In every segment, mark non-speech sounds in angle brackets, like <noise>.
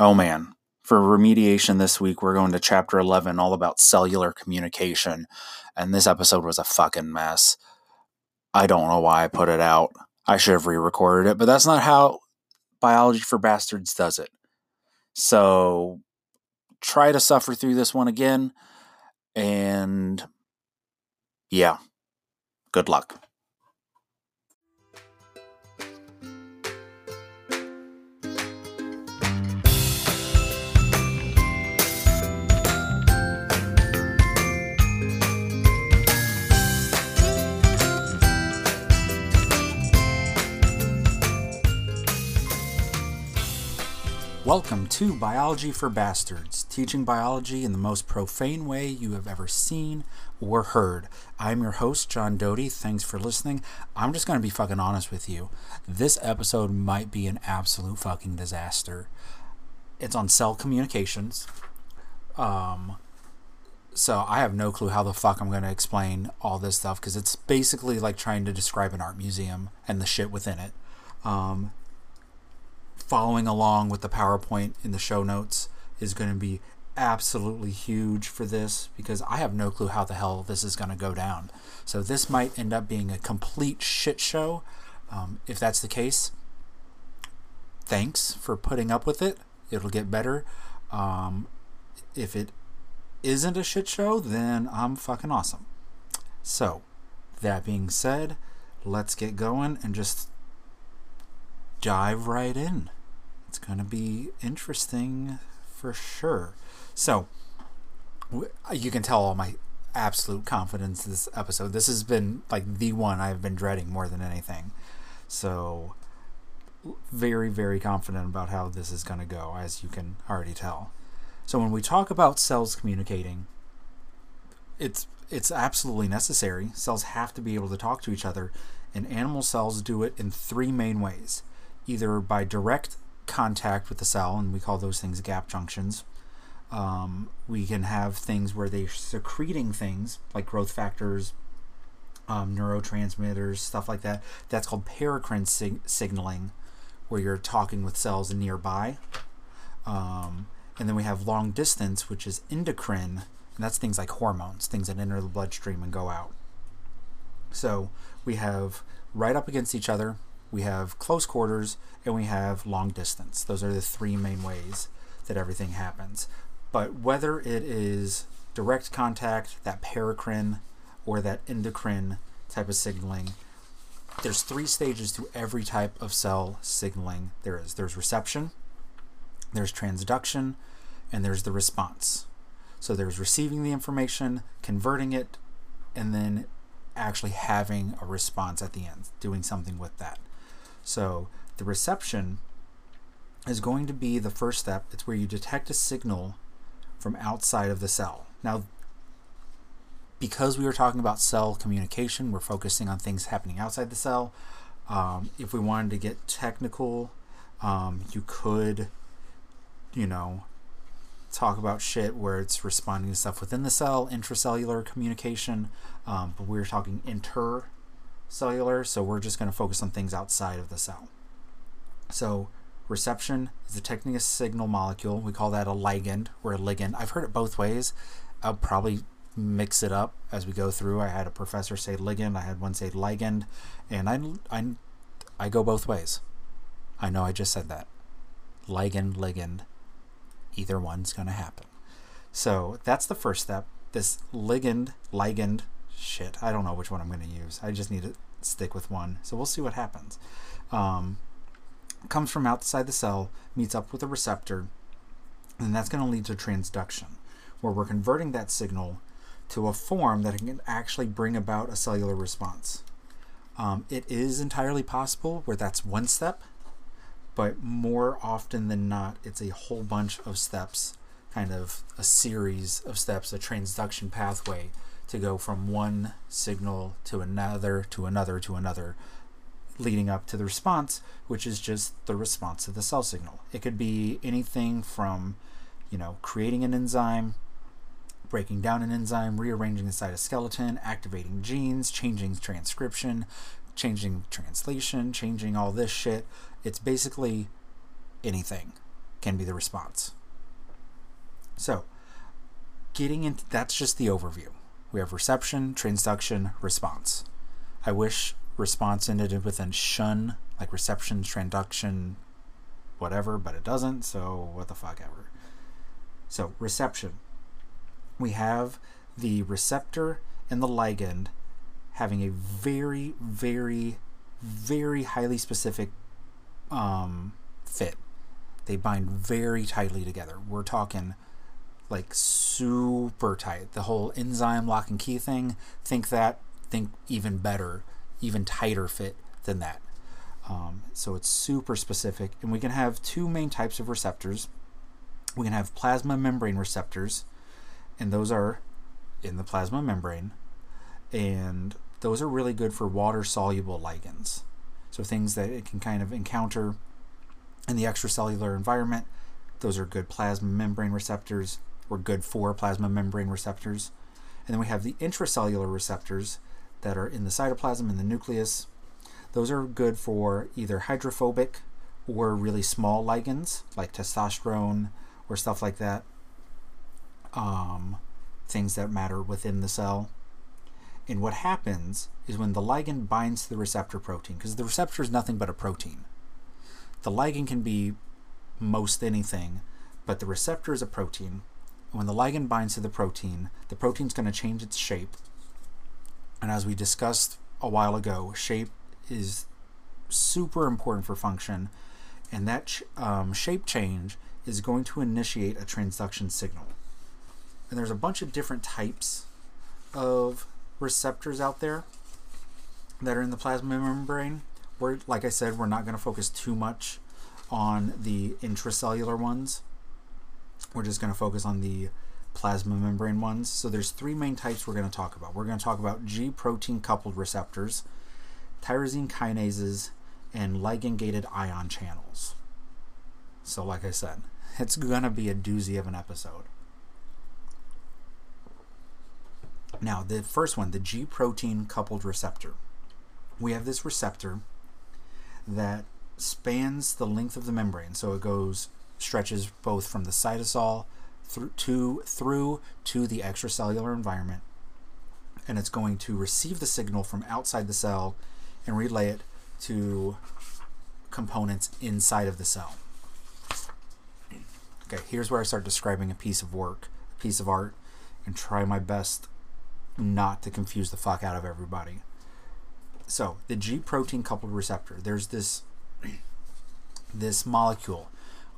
Oh man. For remediation this week, we're going to chapter 11, all about cellular communication. And this episode was a fucking mess. I don't know why I put it out. I should have re recorded it, but that's not how Biology for Bastards does it. So try to suffer through this one again. And yeah, good luck. Welcome to Biology for Bastards, teaching biology in the most profane way you have ever seen or heard. I'm your host, John Doty. Thanks for listening. I'm just going to be fucking honest with you. This episode might be an absolute fucking disaster. It's on cell communications. Um, so I have no clue how the fuck I'm going to explain all this stuff because it's basically like trying to describe an art museum and the shit within it. Um, following along with the PowerPoint in the show notes is going to be absolutely huge for this because I have no clue how the hell this is going to go down. So this might end up being a complete shit show. Um, if that's the case, thanks for putting up with it. It'll get better. Um, if it isn't a shit show, then I'm fucking awesome. So, that being said, let's get going and just dive right in. It's going to be interesting for sure. So, you can tell all my absolute confidence this episode. This has been like the one I've been dreading more than anything. So, very, very confident about how this is going to go, as you can already tell. So, when we talk about cells communicating, it's it's absolutely necessary. Cells have to be able to talk to each other, and animal cells do it in three main ways either by direct contact with the cell, and we call those things gap junctions. Um, we can have things where they're secreting things like growth factors, um, neurotransmitters, stuff like that. That's called paracrine sig- signaling, where you're talking with cells nearby. Um, and then we have long distance, which is endocrine, and that's things like hormones, things that enter the bloodstream and go out. So we have right up against each other we have close quarters, and we have long distance. Those are the three main ways that everything happens. But whether it is direct contact, that paracrine, or that endocrine type of signaling, there's three stages to every type of cell signaling there is. There's reception, there's transduction, and there's the response. So there's receiving the information, converting it, and then actually having a response at the end, doing something with that. So the reception is going to be the first step. It's where you detect a signal from outside of the cell. Now, because we were talking about cell communication, we're focusing on things happening outside the cell. Um, if we wanted to get technical, um, you could, you know, talk about shit where it's responding to stuff within the cell, intracellular communication. Um, but we we're talking inter cellular, so we're just going to focus on things outside of the cell. So, reception is detecting a signal molecule. We call that a ligand or a ligand. I've heard it both ways. I'll probably mix it up as we go through. I had a professor say ligand, I had one say ligand, and I, I, I go both ways. I know I just said that. Ligand, ligand, either one's going to happen. So that's the first step. This ligand, ligand shit. I don't know which one I'm going to use. I just need to stick with one. So we'll see what happens. Um, comes from outside the cell, meets up with a receptor, and that's going to lead to transduction, where we're converting that signal to a form that can actually bring about a cellular response. Um, it is entirely possible where that's one step, but more often than not, it's a whole bunch of steps, kind of a series of steps, a transduction pathway to go from one signal to another, to another, to another, leading up to the response, which is just the response to the cell signal. It could be anything from, you know, creating an enzyme, breaking down an enzyme, rearranging the cytoskeleton, activating genes, changing transcription, changing translation, changing all this shit. It's basically anything can be the response. So, getting into that's just the overview. We have reception, transduction, response. I wish response ended with a shun, like reception, transduction, whatever, but it doesn't, so what the fuck ever. So, reception. We have the receptor and the ligand having a very, very, very highly specific um, fit. They bind very tightly together. We're talking like super tight. The whole enzyme lock and key thing, think that, think even better, even tighter fit than that. Um, so it's super specific. And we can have two main types of receptors. We can have plasma membrane receptors, and those are in the plasma membrane. And those are really good for water soluble ligands. So things that it can kind of encounter in the extracellular environment, those are good plasma membrane receptors or good for plasma membrane receptors. And then we have the intracellular receptors that are in the cytoplasm and the nucleus. Those are good for either hydrophobic or really small ligands like testosterone or stuff like that. Um, things that matter within the cell. And what happens is when the ligand binds to the receptor protein, because the receptor is nothing but a protein. The ligand can be most anything, but the receptor is a protein. When the ligand binds to the protein, the protein is going to change its shape. And as we discussed a while ago, shape is super important for function, and that um, shape change is going to initiate a transduction signal. And there's a bunch of different types of receptors out there that are in the plasma membrane. We're, like I said, we're not going to focus too much on the intracellular ones. We're just going to focus on the plasma membrane ones. So there's three main types we're going to talk about. We're going to talk about G protein coupled receptors, tyrosine kinases, and ligand gated ion channels. So, like I said, <laughs> it's going to be a doozy of an episode. Now, the first one, the G protein coupled receptor. We have this receptor that spans the length of the membrane. So it goes, stretches both from the cytosol through to, through to the extracellular environment. And it's going to receive the signal from outside the cell and relay it to components inside of the cell. Okay, here's where I start describing a piece of work, a piece of art, and try my best not to confuse the fuck out of everybody. So, the G protein coupled receptor, there's this <clears throat> this molecule,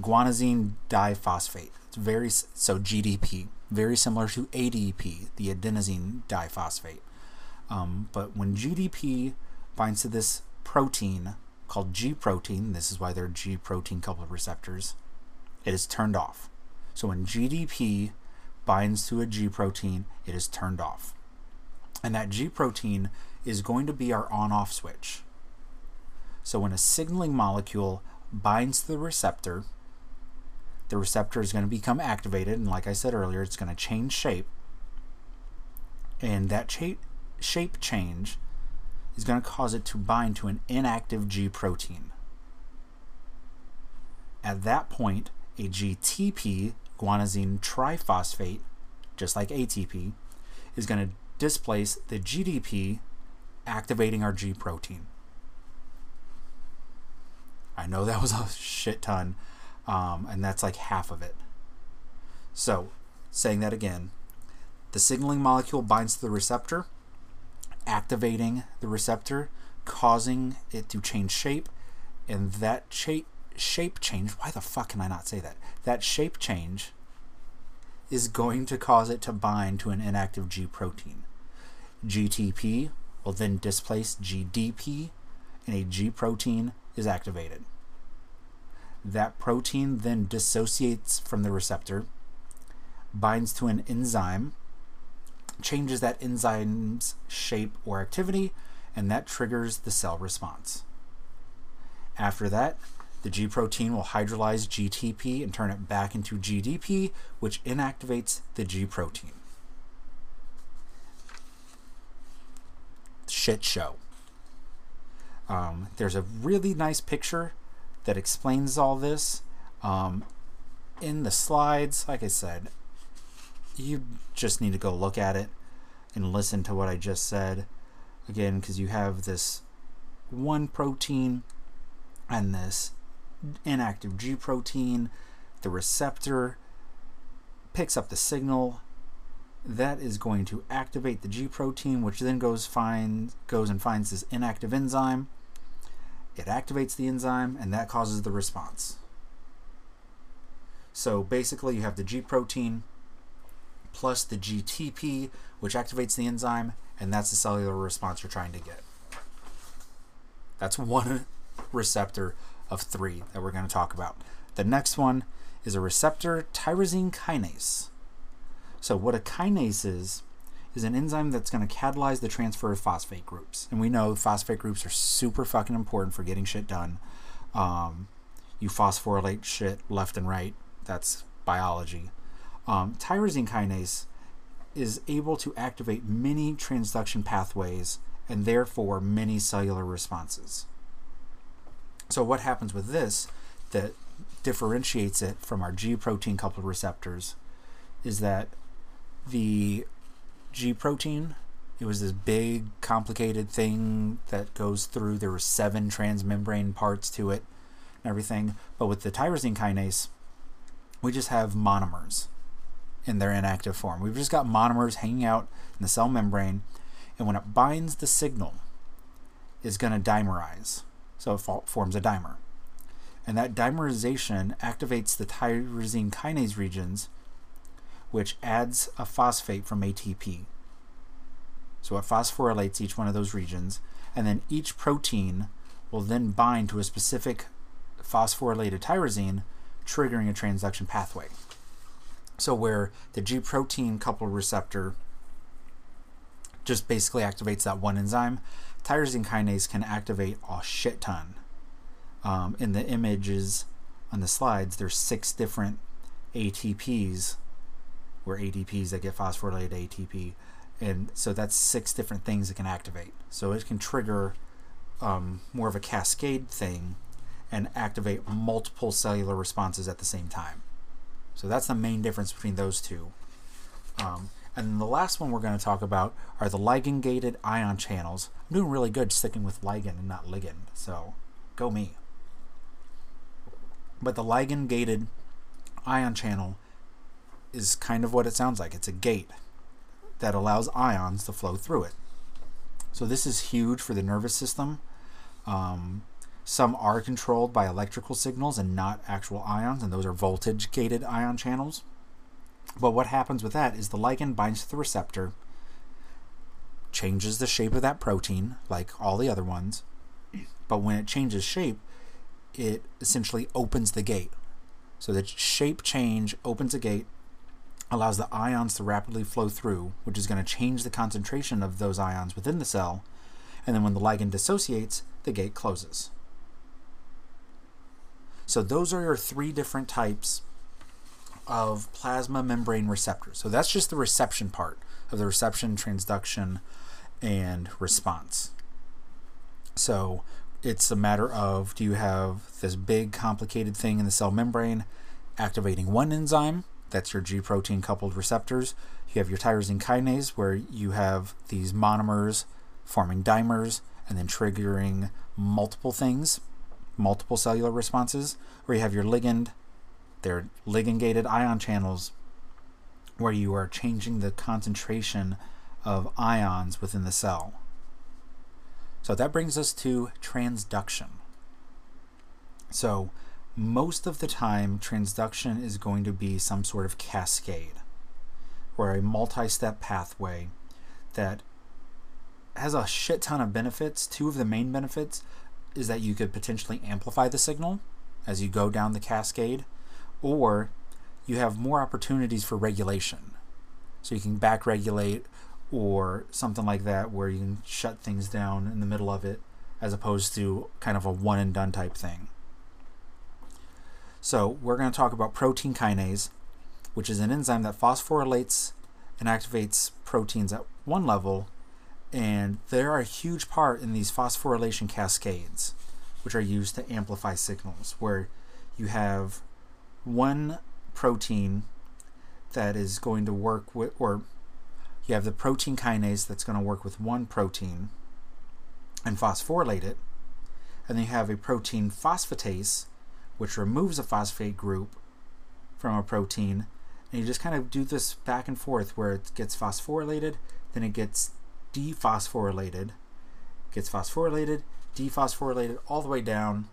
guanosine diphosphate. It's very so GDP, very similar to ADP, the adenosine diphosphate. Um, but when GDP binds to this protein called G protein, this is why they're G protein coupled receptors, it is turned off. So when GDP binds to a G protein, it is turned off. And that G protein is going to be our on off switch. So when a signaling molecule binds to the receptor, the receptor is going to become activated. And like I said earlier, it's going to change shape. And that shape, shape change is going to cause it to bind to an inactive G protein. At that point, a GTP, guanosine triphosphate, just like ATP, is going to displace the GDP, activating our G protein. I know that was a shit ton, um, and that's like half of it. So, saying that again, the signaling molecule binds to the receptor, activating the receptor, causing it to change shape, and that shape shape change. Why the fuck can I not say that? That shape change is going to cause it to bind to an inactive G protein. GTP will then displace GDP and a G protein is activated. That protein then dissociates from the receptor, binds to an enzyme, changes that enzyme's shape or activity, and that triggers the cell response. After that, the G protein will hydrolyze GTP and turn it back into GDP, which inactivates the G protein. shit show. Um, there's a really nice picture that explains all this. Um, in the slides, like I said, you just need to go look at it and listen to what I just said. Again, because you have this one protein and this inactive G protein, the receptor picks up the signal that is going to activate the G protein, which then goes find goes and finds this inactive enzyme. It activates the enzyme, and that causes the response. So basically, you have the G protein plus the GTP, which activates the enzyme, and that's the cellular response you're trying to get. That's one <laughs> receptor of three that we're going to talk about. The next one is a receptor tyrosine kinase. So, what a kinase is, is an enzyme that's going to catalyze the transfer of phosphate groups. And we know phosphate groups are super fucking important for getting shit done. Um, you phosphorylate shit left and right. That's biology. Um, tyrosine kinase is able to activate many transduction pathways and therefore many cellular responses. So, what happens with this that differentiates it from our G protein coupled receptors is that the G protein, it was this big, complicated thing that goes through, there were seven transmembrane parts to it and everything. But with the tyrosine kinase, we just have monomers in their inactive form. We've just got monomers hanging out in the cell membrane, and when it binds the signal, is going to dimerize. So it forms a dimer. And that dimerization activates the tyrosine kinase regions, which adds a phosphate from ATP. So it phosphorylates each one of those regions, and then each protein will then bind to a specific phosphorylated tyrosine, triggering a transduction pathway. So where the G protein coupled receptor just basically activates that one enzyme, tyrosine kinase can activate a shit ton. Um, in the images on the slides, there's six different ATPs, or ADPs that get phosphorylated ATP, and so that's six different things it can activate. So it can trigger um, more of a cascade thing and activate multiple cellular responses at the same time. So that's the main difference between those two. Um, and the last one we're going to talk about are the ligand gated ion channels. I'm doing really good sticking with ligand and not ligand, so go me. But the ligand gated ion channel is kind of what it sounds like. It's a gate that allows ions to flow through it. So this is huge for the nervous system. Um, some are controlled by electrical signals and not actual ions, and those are voltage gated ion channels. But what happens with that is the ligand binds to the receptor, changes the shape of that protein, like all the other ones. But when it changes shape, it essentially opens the gate. So the shape change opens a gate, allows the ions to rapidly flow through, which is going to change the concentration of those ions within the cell. And then when the ligand dissociates, the gate closes. So those are your three different types of plasma membrane receptors. So that's just the reception part of the reception, transduction, and response. So it's a matter of do you have this big complicated thing in the cell membrane activating one enzyme, that's your G protein coupled receptors. You have your tyrosine kinase where you have these monomers forming dimers and then triggering multiple things multiple cellular responses, where you have your ligand, they're ligand gated ion channels, where you are changing the concentration of ions within the cell. So that brings us to transduction. So, most of the time, transduction is going to be some sort of cascade or a multi step pathway that has a shit ton of benefits. Two of the main benefits is that you could potentially amplify the signal as you go down the cascade, or you have more opportunities for regulation. So you can back regulate or something like that where you can shut things down in the middle of it as opposed to kind of a one and done type thing. So we're going to talk about protein kinase, which is an enzyme that phosphorylates and activates proteins at one level and they're a huge part in these phosphorylation cascades, which are used to amplify signals, where you have one protein that is going to work with, or you have the protein kinase that's going to work with one protein and phosphorylate it, and then you have a protein phosphatase, which removes a phosphate group from a protein, and you just kind of do this back and forth where it gets phosphorylated, then it gets dephosphorylated, gets phosphorylated, dephosphorylated, all the way down,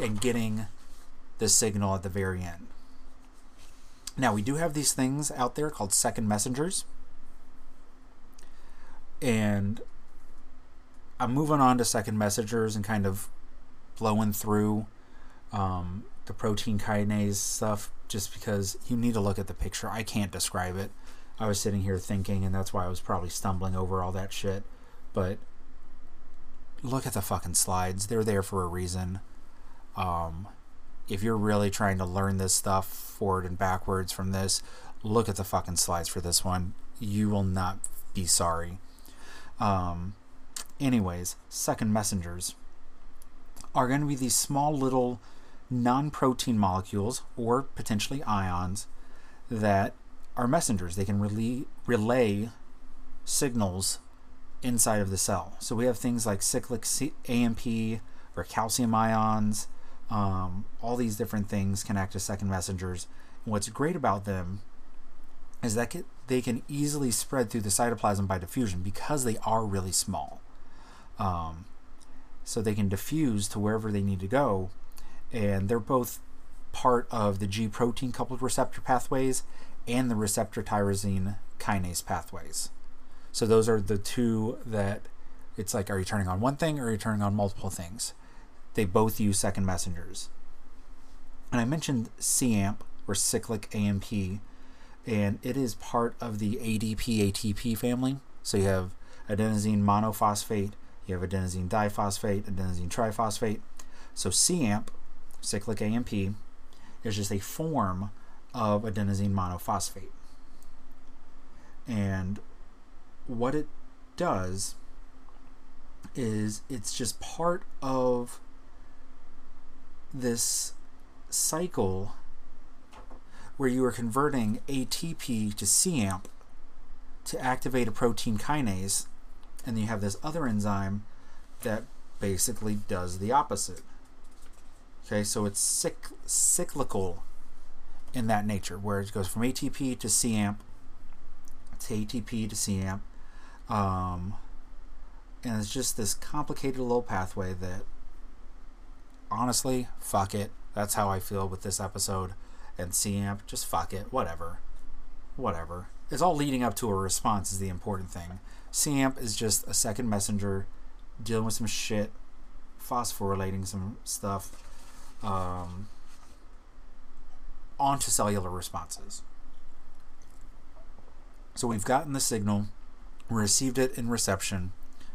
and getting the signal at the very end. Now, we do have these things out there called second messengers. And I'm moving on to second messengers and kind of blowing through um, the protein kinase stuff just because you need to look at the picture. I can't describe it. I was sitting here thinking, and that's why I was probably stumbling over all that shit. But look at the fucking slides. They're there for a reason. Um, if you're really trying to learn this stuff forward and backwards from this, look at the fucking slides for this one. You will not be sorry. Um, anyways, second messengers are going to be these small little non protein molecules or potentially ions that are messengers. They can relay, relay signals inside of the cell. So we have things like cyclic AMP or calcium ions um, all these different things can act as second messengers. And what's great about them is that they can easily spread through the cytoplasm by diffusion because they are really small. Um, so they can diffuse to wherever they need to go. And they're both part of the G protein coupled receptor pathways and the receptor tyrosine kinase pathways. So those are the two that it's like, are you turning on one thing or are you turning on multiple things? they both use second messengers. And I mentioned CAMP or cyclic AMP, and it is part of the ADP ATP family. So you have adenosine monophosphate, you have adenosine diphosphate, adenosine triphosphate. So CAMP, cyclic AMP, is just a form of adenosine monophosphate. And what it does is it's just part of this cycle where you are converting ATP to CAMP to activate a protein kinase, and you have this other enzyme that basically does the opposite. Okay, so it's cyc- cyclical in that nature, where it goes from ATP to CAMP to ATP to CAMP. Um, and it's just this complicated little pathway that honestly, fuck it. That's how I feel with this episode. And CAMP, just fuck it. Whatever. Whatever. It's all leading up to a response is the important thing. CAMP is just a second messenger dealing with some shit, phosphorylating some stuff um, onto cellular responses. So we've gotten the signal, received it in reception,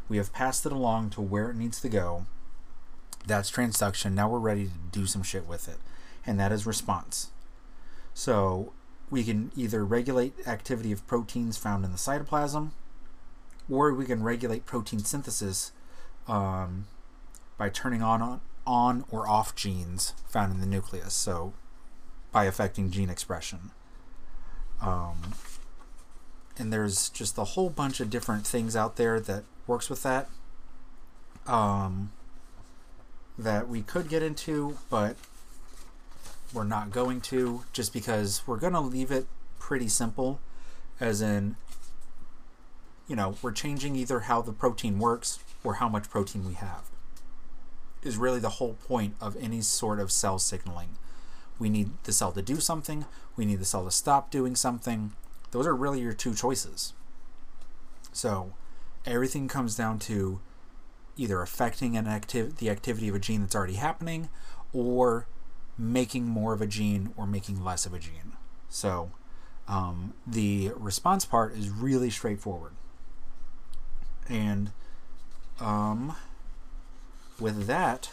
we have passed it along to where it needs to go that's transduction. Now we're ready to do some shit with it. And that is response. So we can either regulate activity of proteins found in the cytoplasm, or we can regulate protein synthesis um, by turning on, on or off genes found in the nucleus. So by affecting gene expression. Um, and there's just a whole bunch of different things out there that works with that. Um, that we could get into, but we're not going to just because we're going to leave it pretty simple, as in, you know, we're changing either how the protein works or how much protein we have. Is really the whole point of any sort of cell signaling. We need the cell to do something, we need the cell to stop doing something. Those are really your two choices. So, everything comes down to either affecting an activ- the activity of a gene that's already happening or making more of a gene or making less of a gene. So um, the response part is really straightforward. And um, with that,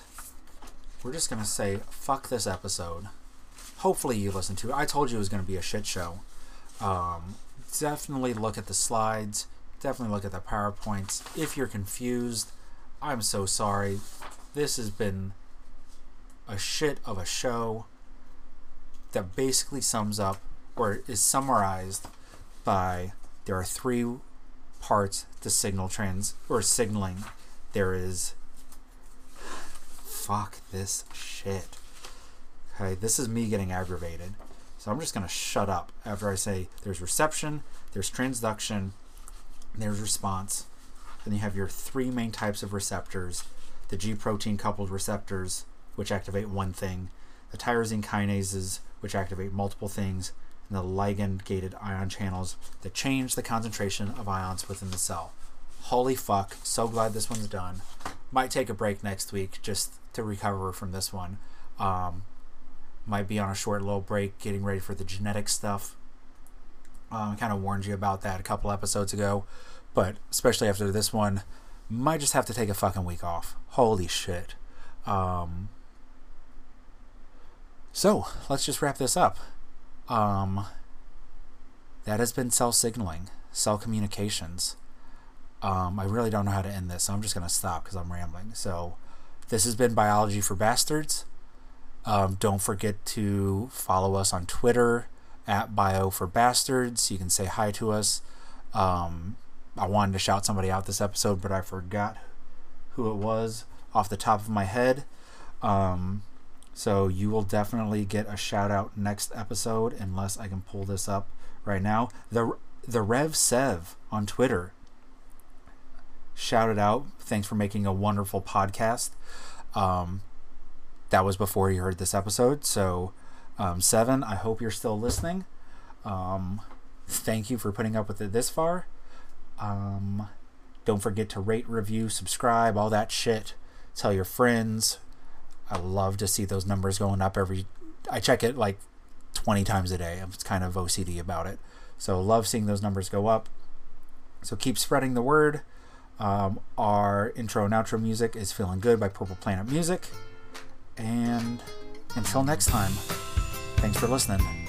we're just going to say, fuck this episode. Hopefully you listened to it. I told you it was going to be a shit show. Um, definitely look at the slides. Definitely look at the PowerPoints. If you're confused, I'm so sorry. This has been a shit of a show. that basically sums up or is summarized by there are three parts to signal trends or signaling. There is fuck this shit. Okay, this is me getting aggravated. So I'm just gonna shut up after I say there's reception, there's transduction, there's response. Then you have your three main types of receptors the G protein coupled receptors, which activate one thing, the tyrosine kinases, which activate multiple things, and the ligand gated ion channels that change the concentration of ions within the cell. Holy fuck, so glad this one's done. Might take a break next week just to recover from this one. Um, might be on a short little break getting ready for the genetic stuff. Um, I kind of warned you about that a couple episodes ago, but especially after this one, might just have to take a fucking week off. Holy shit. Um, so let's just wrap this up. Um, that has been cell signaling, cell communications. Um, I really don't know how to end this, so I'm just going to stop because I'm rambling. So, this has been Biology for Bastards. Um, don't forget to follow us on Twitter at Bio for Bastards. You can say hi to us. Um, I wanted to shout somebody out this episode, but I forgot who it was off the top of my head. Um, so you will definitely get a shout out next episode, unless I can pull this up right now. The the Rev Sev on Twitter shouted out. Thanks for making a wonderful podcast. Um, that was before you heard this episode. So, um, Seven, I hope you're still listening. Um, thank you for putting up with it this far. Um, don't forget to rate, review, subscribe, all that shit. Tell your friends. I love to see those numbers going up every. I check it like 20 times a day. I'm kind of OCD about it. So, love seeing those numbers go up. So, keep spreading the word. Um, our intro and outro music is Feeling Good by Purple Planet Music. And until next time, thanks for listening.